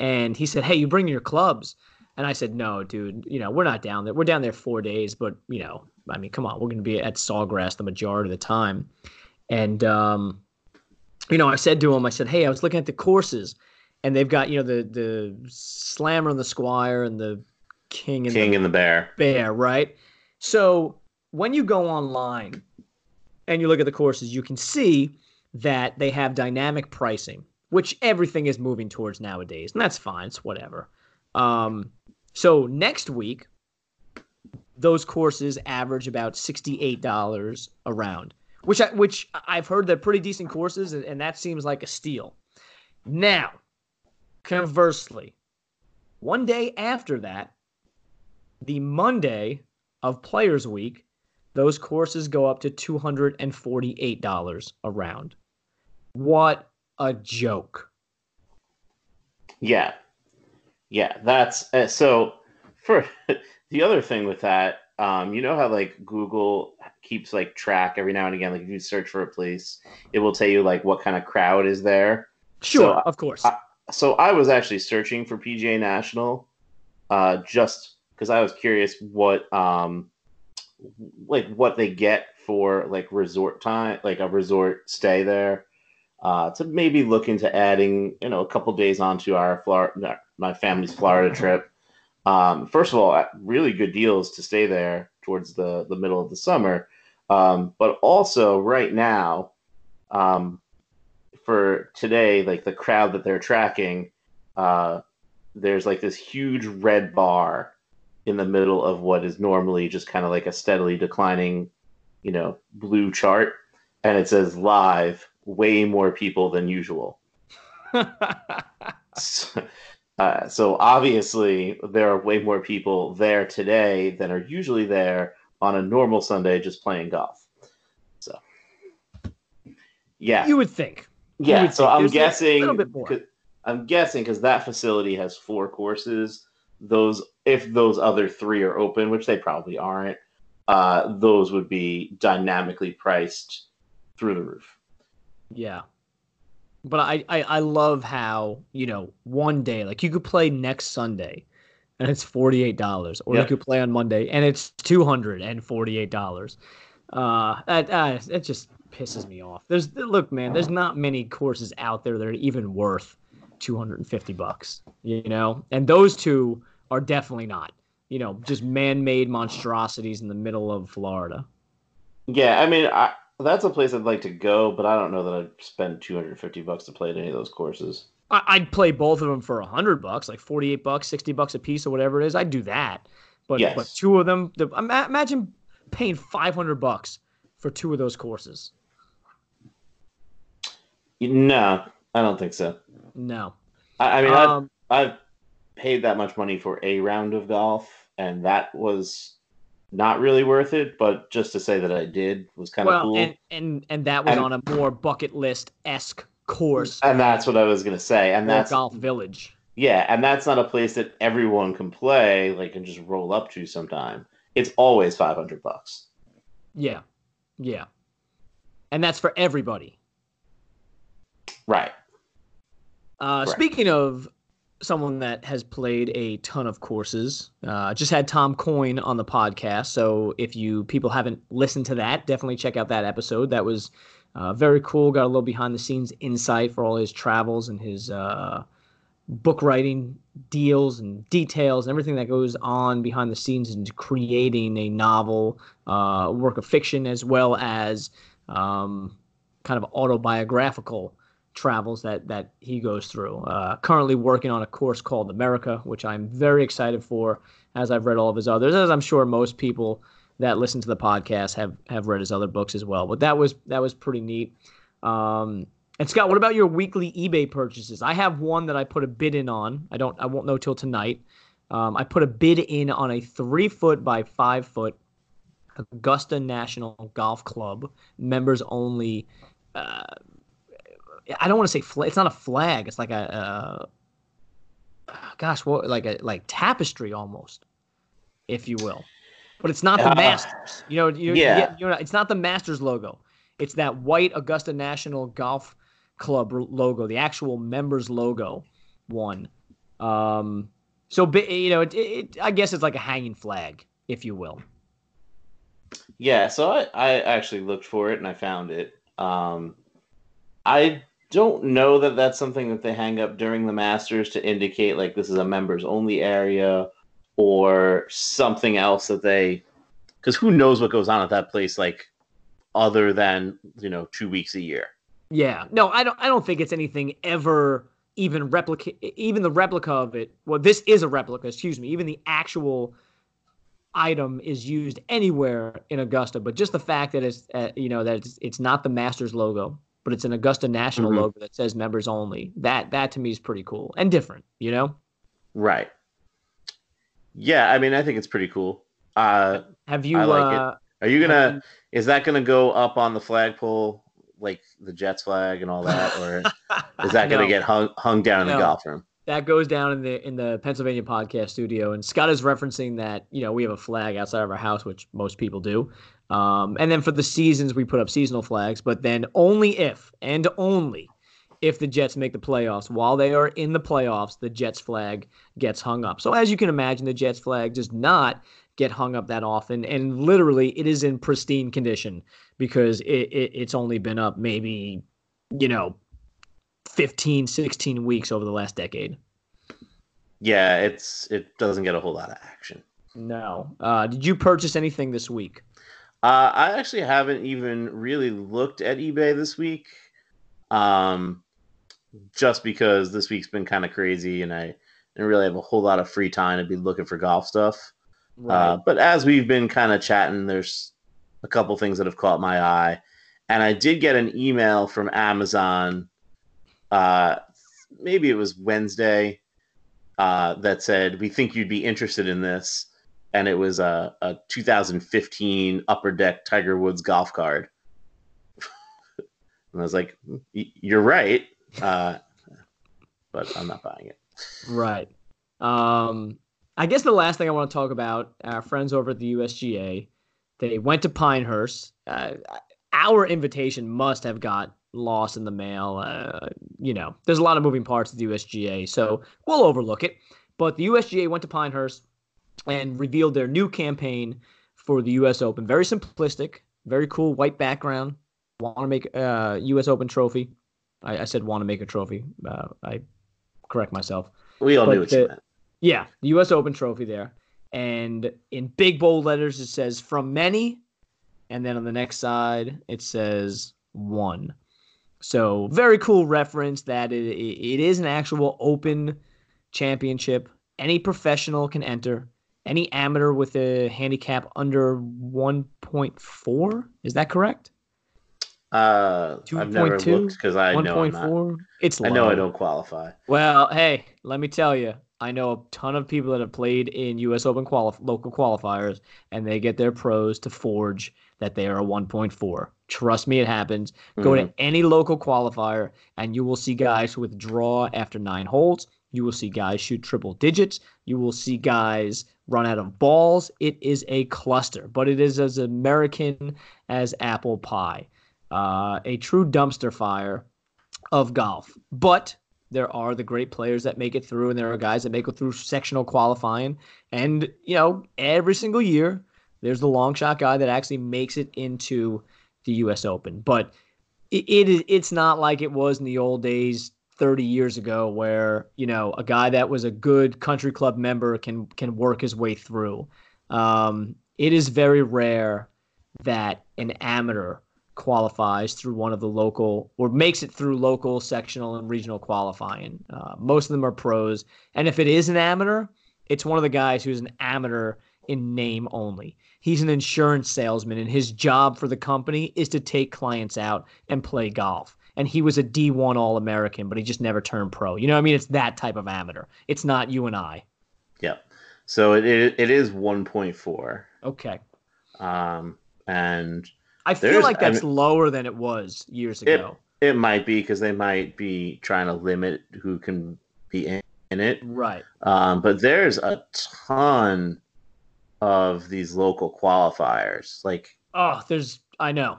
And he said, "Hey, you bring your clubs." And I said, "No, dude. You know, we're not down there. We're down there four days, but you know, I mean, come on, we're going to be at Sawgrass the majority of the time." And um, you know, I said to him, I said, "Hey, I was looking at the courses, and they've got you know the the Slammer and the Squire and the King and King the and the Bear. Bear, right?" So when you go online and you look at the courses, you can see that they have dynamic pricing, which everything is moving towards nowadays, and that's fine. It's whatever. Um, so next week, those courses average about sixty-eight dollars a round, which I, which I've heard they're pretty decent courses, and, and that seems like a steal. Now, conversely, one day after that, the Monday of Players Week, those courses go up to $248 a round. What a joke. Yeah, yeah. That's uh, so. For the other thing with that, um, you know how like Google keeps like track every now and again. Like if you search for a place, it will tell you like what kind of crowd is there. Sure, So, of course. I- So I was actually searching for PGA National, uh, just because I was curious what um, like what they get for like resort time, like a resort stay there. Uh, to maybe look into adding, you know, a couple days onto our Florida, my family's Florida trip. Um, first of all, really good deals to stay there towards the the middle of the summer, um, but also right now, um, for today, like the crowd that they're tracking, uh, there's like this huge red bar in the middle of what is normally just kind of like a steadily declining, you know, blue chart, and it says live, way more people than usual. So, uh, so obviously, there are way more people there today than are usually there on a normal Sunday just playing golf. So, yeah, you would think. yeah. would So think. I'm guessing. more. 'cause- I'm guessing because that facility has four courses. Those, if those other three are open, which they probably aren't, uh, those would be dynamically priced through the roof. Yeah. But I, I, I love how, you know, one day, like you could play next Sunday and it's $48, or Yep. you could play on Monday and it's $248. Uh, that, uh, it just pisses me off. There's, look, man, there's not many courses out there that are even worth 250 bucks, you know? And those two are definitely not, you know, just man made monstrosities in the middle of Florida. Yeah, I mean, I, that's a place I'd like to go, but I don't know that I'd spend 250 bucks to play at any of those courses. I'd play both of them for a hundred bucks, like forty-eight bucks, sixty bucks a piece, or whatever it is. I'd do that. But Yes. but two of them, the, ima- imagine paying five hundred bucks for two of those courses. No, I don't think so. No. I, I mean, um, I've, I've paid that much money for a round of golf, and that was not really worth it. But just to say that I did was kind of well, cool. and and and that was And- on a more bucket list esque course. And that's what I was gonna say. And that's Golf Village. yeah, and that's not a place that everyone can play, like and just roll up to sometime. It's always five hundred bucks. Yeah, yeah, and that's for everybody. Right. Uh, Correct. speaking of someone that has played a ton of courses, uh, just had Tom Coyne on the podcast. So if you people haven't listened to that, definitely check out that episode. That was uh, very cool. Got a little behind the scenes insight for all his travels and his uh, book writing deals and details and everything that goes on behind the scenes into creating a novel, uh, work of fiction, as well as um, kind of autobiographical travels that that he goes through. Uh, currently working on a course called America, which I'm very excited for, as I've read all of his others, as I'm sure most people that listen to the podcast have have read his other books as well. But that was that was pretty neat. Um, and Scott, what about your weekly eBay purchases? I have one that I put a bid in on. I don't. I won't know till tonight. Um, I put a bid in on a three foot by five foot Augusta National Golf Club members only. Uh, I don't want to say flag. It's not a flag. It's like a, uh, gosh, what like a like tapestry almost, if you will. But it's not the uh, Masters. You know, you, yeah. You know, it's not the Masters logo. It's that white Augusta National Golf Club logo, the actual members logo one. Um, so you know, it, it, I guess it's like a hanging flag, if you will. Yeah, so I, I actually looked for it and I found it. Um, I don't know that that's something that they hang up during the Masters to indicate like this is a members only area or something else that they because who knows what goes on at that place like other than you know two weeks a year. Yeah. No i don't i don't think it's anything ever even replicate even the replica of it well this is a replica excuse me even the actual item is used anywhere in augusta but just the fact that it's uh, you know that it's, it's not the masters logo but it's an augusta national mm-hmm. logo that says members only that that to me is pretty cool and different you know right yeah, I mean, I think it's pretty cool. Uh, have you? I like uh, it. Are you gonna? Is that gonna go up on the flagpole like the Jets flag and all that, or is that gonna no. get hung hung down in no. the golf room? That goes down in the in the Pennsylvania podcast studio, and Scott is referencing that you know we have a flag outside of our house, which most people do. Um, and then for the seasons, we put up seasonal flags, but then only if and only if the Jets make the playoffs. While they are in the playoffs, the Jets flag gets hung up. So as you can imagine, the Jets flag does not get hung up that often, and literally it is in pristine condition because it, it it's only been up maybe you know 15, 16 weeks over the last decade. Yeah, it's it doesn't get a whole lot of action. No. Uh, did you purchase anything this week? Uh, I actually haven't even really looked at eBay this week. Um, just because this week's been kind of crazy and I didn't really have a whole lot of free time to be looking for golf stuff. Right. Uh, but as we've been kind of chatting, there's a couple things that have caught my eye. And I did get an email from Amazon. Uh, maybe it was Wednesday uh, that said, We think you'd be interested in this. And it was a, a 2015 Upper Deck Tiger Woods golf card. and I was like, You're right uh, but I'm not buying it. Right. Um, I guess the last thing I want to talk about, our friends over at the USGA, they went to Pinehurst. Uh, our invitation must have got lost in the mail. Uh, you know, there's a lot of moving parts at the USGA, so we'll overlook it. But the USGA went to Pinehurst and revealed their new campaign for the U.S. Open. Very simplistic, very cool white background. Want to make a uh, U.S. Open trophy. I, I said want to make a trophy. Uh, I correct myself. We all but knew what the. Yeah, the U.S. Open trophy there, and in big bold letters it says "from many," and then on the next side it says "one." So very cool reference that it, it is an actual open championship. Any professional can enter. Any amateur with a handicap under 1.4 is that correct? Uh, i I've never 2, looked because I 1. know I'm not, It's low. I know I don't qualify. Well, hey, let me tell you, I know a ton of people that have played in U.S. Open quali- local qualifiers, and they get their pros to forge that they are a 1.4. Trust me, it happens. Mm-hmm. Go to mm-hmm. any local qualifier, and you will see guys withdraw after nine holes. You will see guys shoot triple digits. You will see guys run out of balls. It is a cluster, but it is as American as apple pie uh, a true dumpster fire of golf. But there are the great players that make it through, and there are guys that make it through sectional qualifying. And, you know, every single year, there's the long shot guy that actually makes it into the U.S. Open. But it, it is it's not like it was in the old days 30 years ago where, you know, a guy that was a good country club member can can work his way through. Um, it is very rare that an amateur qualifies through one of the local or makes it through local, sectional, and regional qualifying. Uh, most of them are pros. And if it is an amateur, it's one of the guys who's an amateur in name only. He's an insurance salesman, and his job for the company is to take clients out and play golf. And he was a D1 All American, but he just never turned pro. You know what I mean? It's that type of amateur. It's not you and I. Yep. So it it, it is 1.4. Okay. Um, and I feel like I that's lower than it was years It- ago. it might be because they might be trying to limit who can be in, in it. right. Um, but there's a ton of these local qualifiers. Like Oh, there's I know.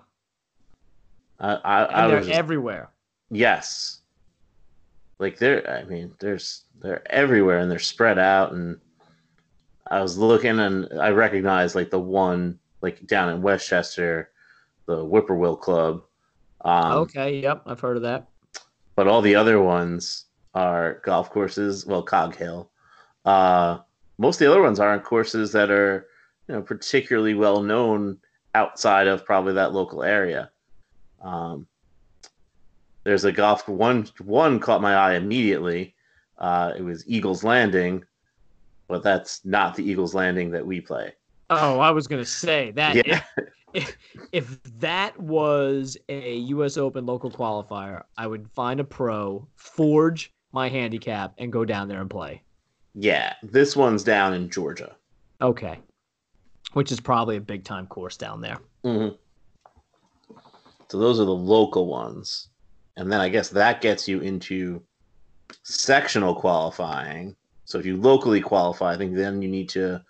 I, I, I they're just- everywhere. yes, like they're. I mean, there's they're everywhere and they're spread out. And I was looking and I recognized like the one like down in Westchester, the Whippoorwill Club. Um, okay, yep, I've heard of that. but all the other ones are golf courses. Well, Cog Hill. Uh, most of the other ones aren't courses that are, you know, particularly well known outside of probably that local area. Um, there's a golf one. One caught my eye immediately. Uh, it was Eagles Landing, but that's not the Eagles Landing that we play. Oh, I was gonna say that Yeah. if, if that was a U.S. Open local qualifier, I would find a pro, forge my handicap, and go down there and play. Yeah, this one's down in Georgia. Okay, which is probably a big time course down there. Mm-hmm. So those are the local ones. And then I guess that gets you into sectional qualifying. So if you locally qualify, I think then you need to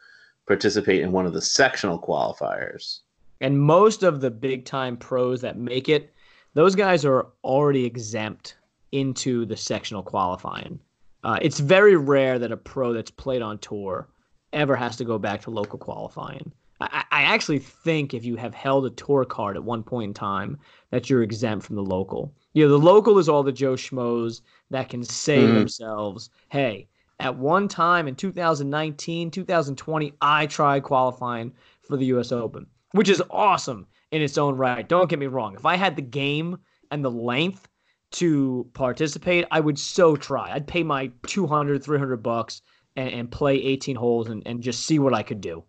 participate in one of the sectional qualifiers. And most of the big time pros that make it, those guys are already exempt into the sectional qualifying. Uh, it's very rare that a pro that's played on tour ever has to go back to local qualifying. I, I actually think if you have held a tour card at one point in time, that you're exempt from the local. You know, the local is all the Joe Schmoes that can say Mhm. themselves, hey, at one time in 2019, 2020, I tried qualifying for the US Open, which is awesome in its own right. Don't get me wrong. If I had the game and the length to participate, I would so try. I'd pay my 200, 300 bucks and, and play 18 holes and, and just see what I could do.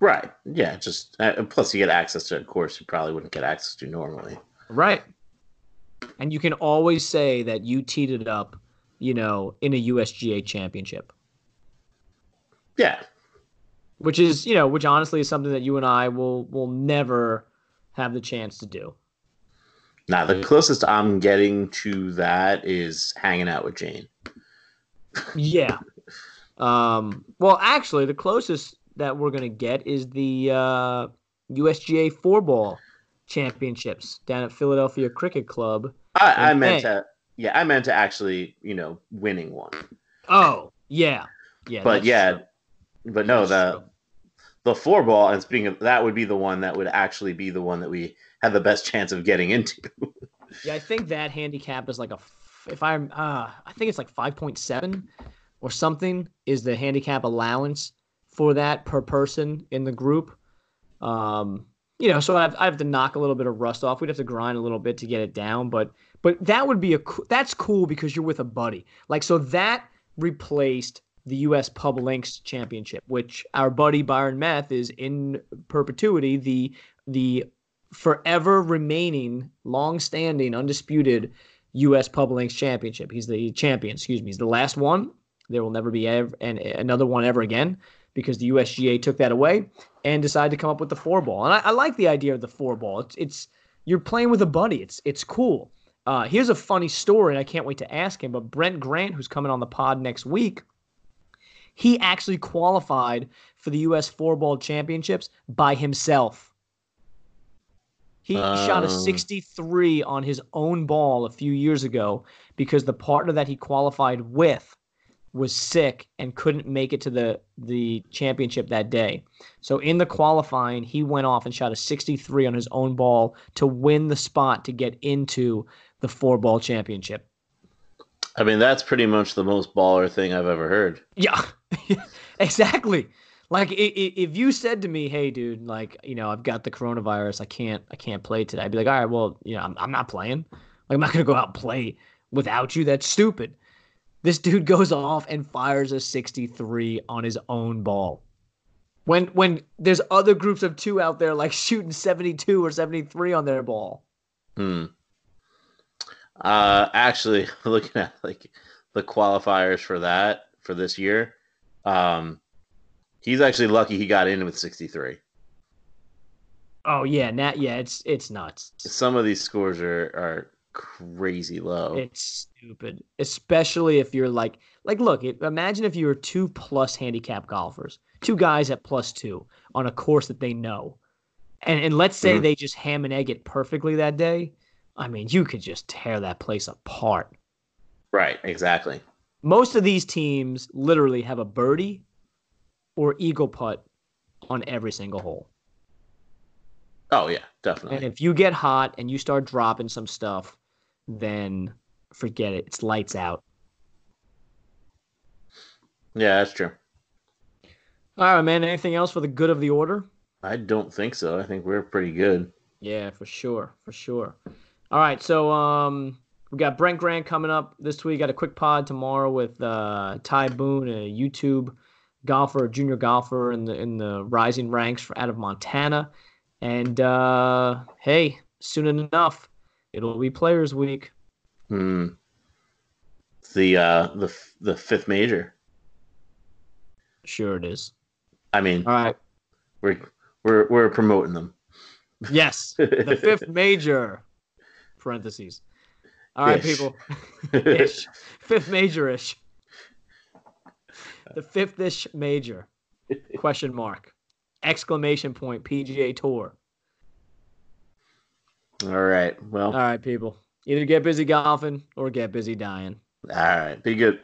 Right. Yeah. Just uh, plus you get access to a course you probably wouldn't get access to normally. Right. And you can always say that you teed it up, you know, in a USGA championship, Yeah. which is, you know, which honestly is something that you and I will will never have the chance to do. Now the closest I'm getting to that is hanging out with Jane. Yeah. Um, well, actually, the closest that we're gonna get is the uh, USGA four ball championships down at Philadelphia Cricket Club. I, I meant to. Yeah, I meant to actually, you know, winning one. Oh, yeah, yeah. but yeah, true. but no, That's the true. the four ball. And speaking of that, would be the one that would actually be the one that we had the best chance of getting into. Yeah, I think that handicap is like a, If I'm, uh, I think it's like five point seven, or something is the handicap allowance for that per person in the group. Um, you know, so I have, I have to knock a little bit of rust off. We'd have to grind a little bit to get it down, but but that would be a that's cool because you're with a buddy. Like so that replaced the U.S. Pub Links Championship, which our buddy Byron Meth is in perpetuity the the forever remaining, long-standing, undisputed U.S. Pub Links Championship. He's the champion. Excuse me. He's the last one. There will never be ever, and another one ever again because the USGA took that away and decided to come up with the four ball. And I, I like the idea of the four ball. It's it's you're playing with a buddy. It's it's cool. Uh, here's a funny story, and I can't wait to ask him. But Brent Grant, who's coming on the pod next week, he actually qualified for the U.S. four ball championships by himself. He shot a Um. 63 on his own ball a few years ago because the partner that he qualified with was sick and couldn't make it to the the championship that day. So in the qualifying, he went off and shot a 63 on his own ball to win the spot to get into the four ball championship. I mean, that's pretty much the most baller thing I've ever heard. Yeah, exactly. Like if you said to me, "Hey, dude, like you know, I've got the coronavirus, I can't, I can't play today," I'd be like, "All right, well, you know, I'm, I'm not playing. Like, I'm not gonna go out and play without you. That's stupid." This dude goes off and fires a 63 on his own ball. When when there's other groups of two out there like shooting 72 or 73 on their ball. Hmm. Uh, actually, looking at like the qualifiers for that for this year, um, he's actually lucky he got in with 63. Oh yeah, Nat. Yeah, it's it's nuts. Some of these scores are are crazy low. It's stupid, especially if you're like like look. Imagine if you were two plus handicap golfers, two guys at plus two on a course that they know, and and let's say mm-hmm. they just ham and egg it perfectly that day. I mean, you could just tear that place apart. Right, exactly. Most of these teams literally have a birdie or eagle putt on every single hole. Oh yeah, definitely. And if you get hot and you start dropping some stuff, then forget it. It's lights out. Yeah, that's true. All right, man. Anything else for the good of the order? I don't think so. I think we're pretty good. Yeah, for sure, for sure. All right, so um, we got Brent Grant coming up this week. Got a quick pod tomorrow with uh, Ty Boone, a YouTube golfer, a junior golfer in the in the rising ranks for out of Montana. And uh, hey, soon enough, it'll be Players Week. Hmm. The uh, the the fifth major. Sure, it is. I mean, all right, we're we're we're promoting them. Yes, the fifth major. Parentheses. All right, ish. people. ish. Fifth major ish. The fifth ish major. Question mark. Exclamation point. PGA Tour. All right. Well, all right, people. Either get busy golfing or get busy dying. All right. Be good.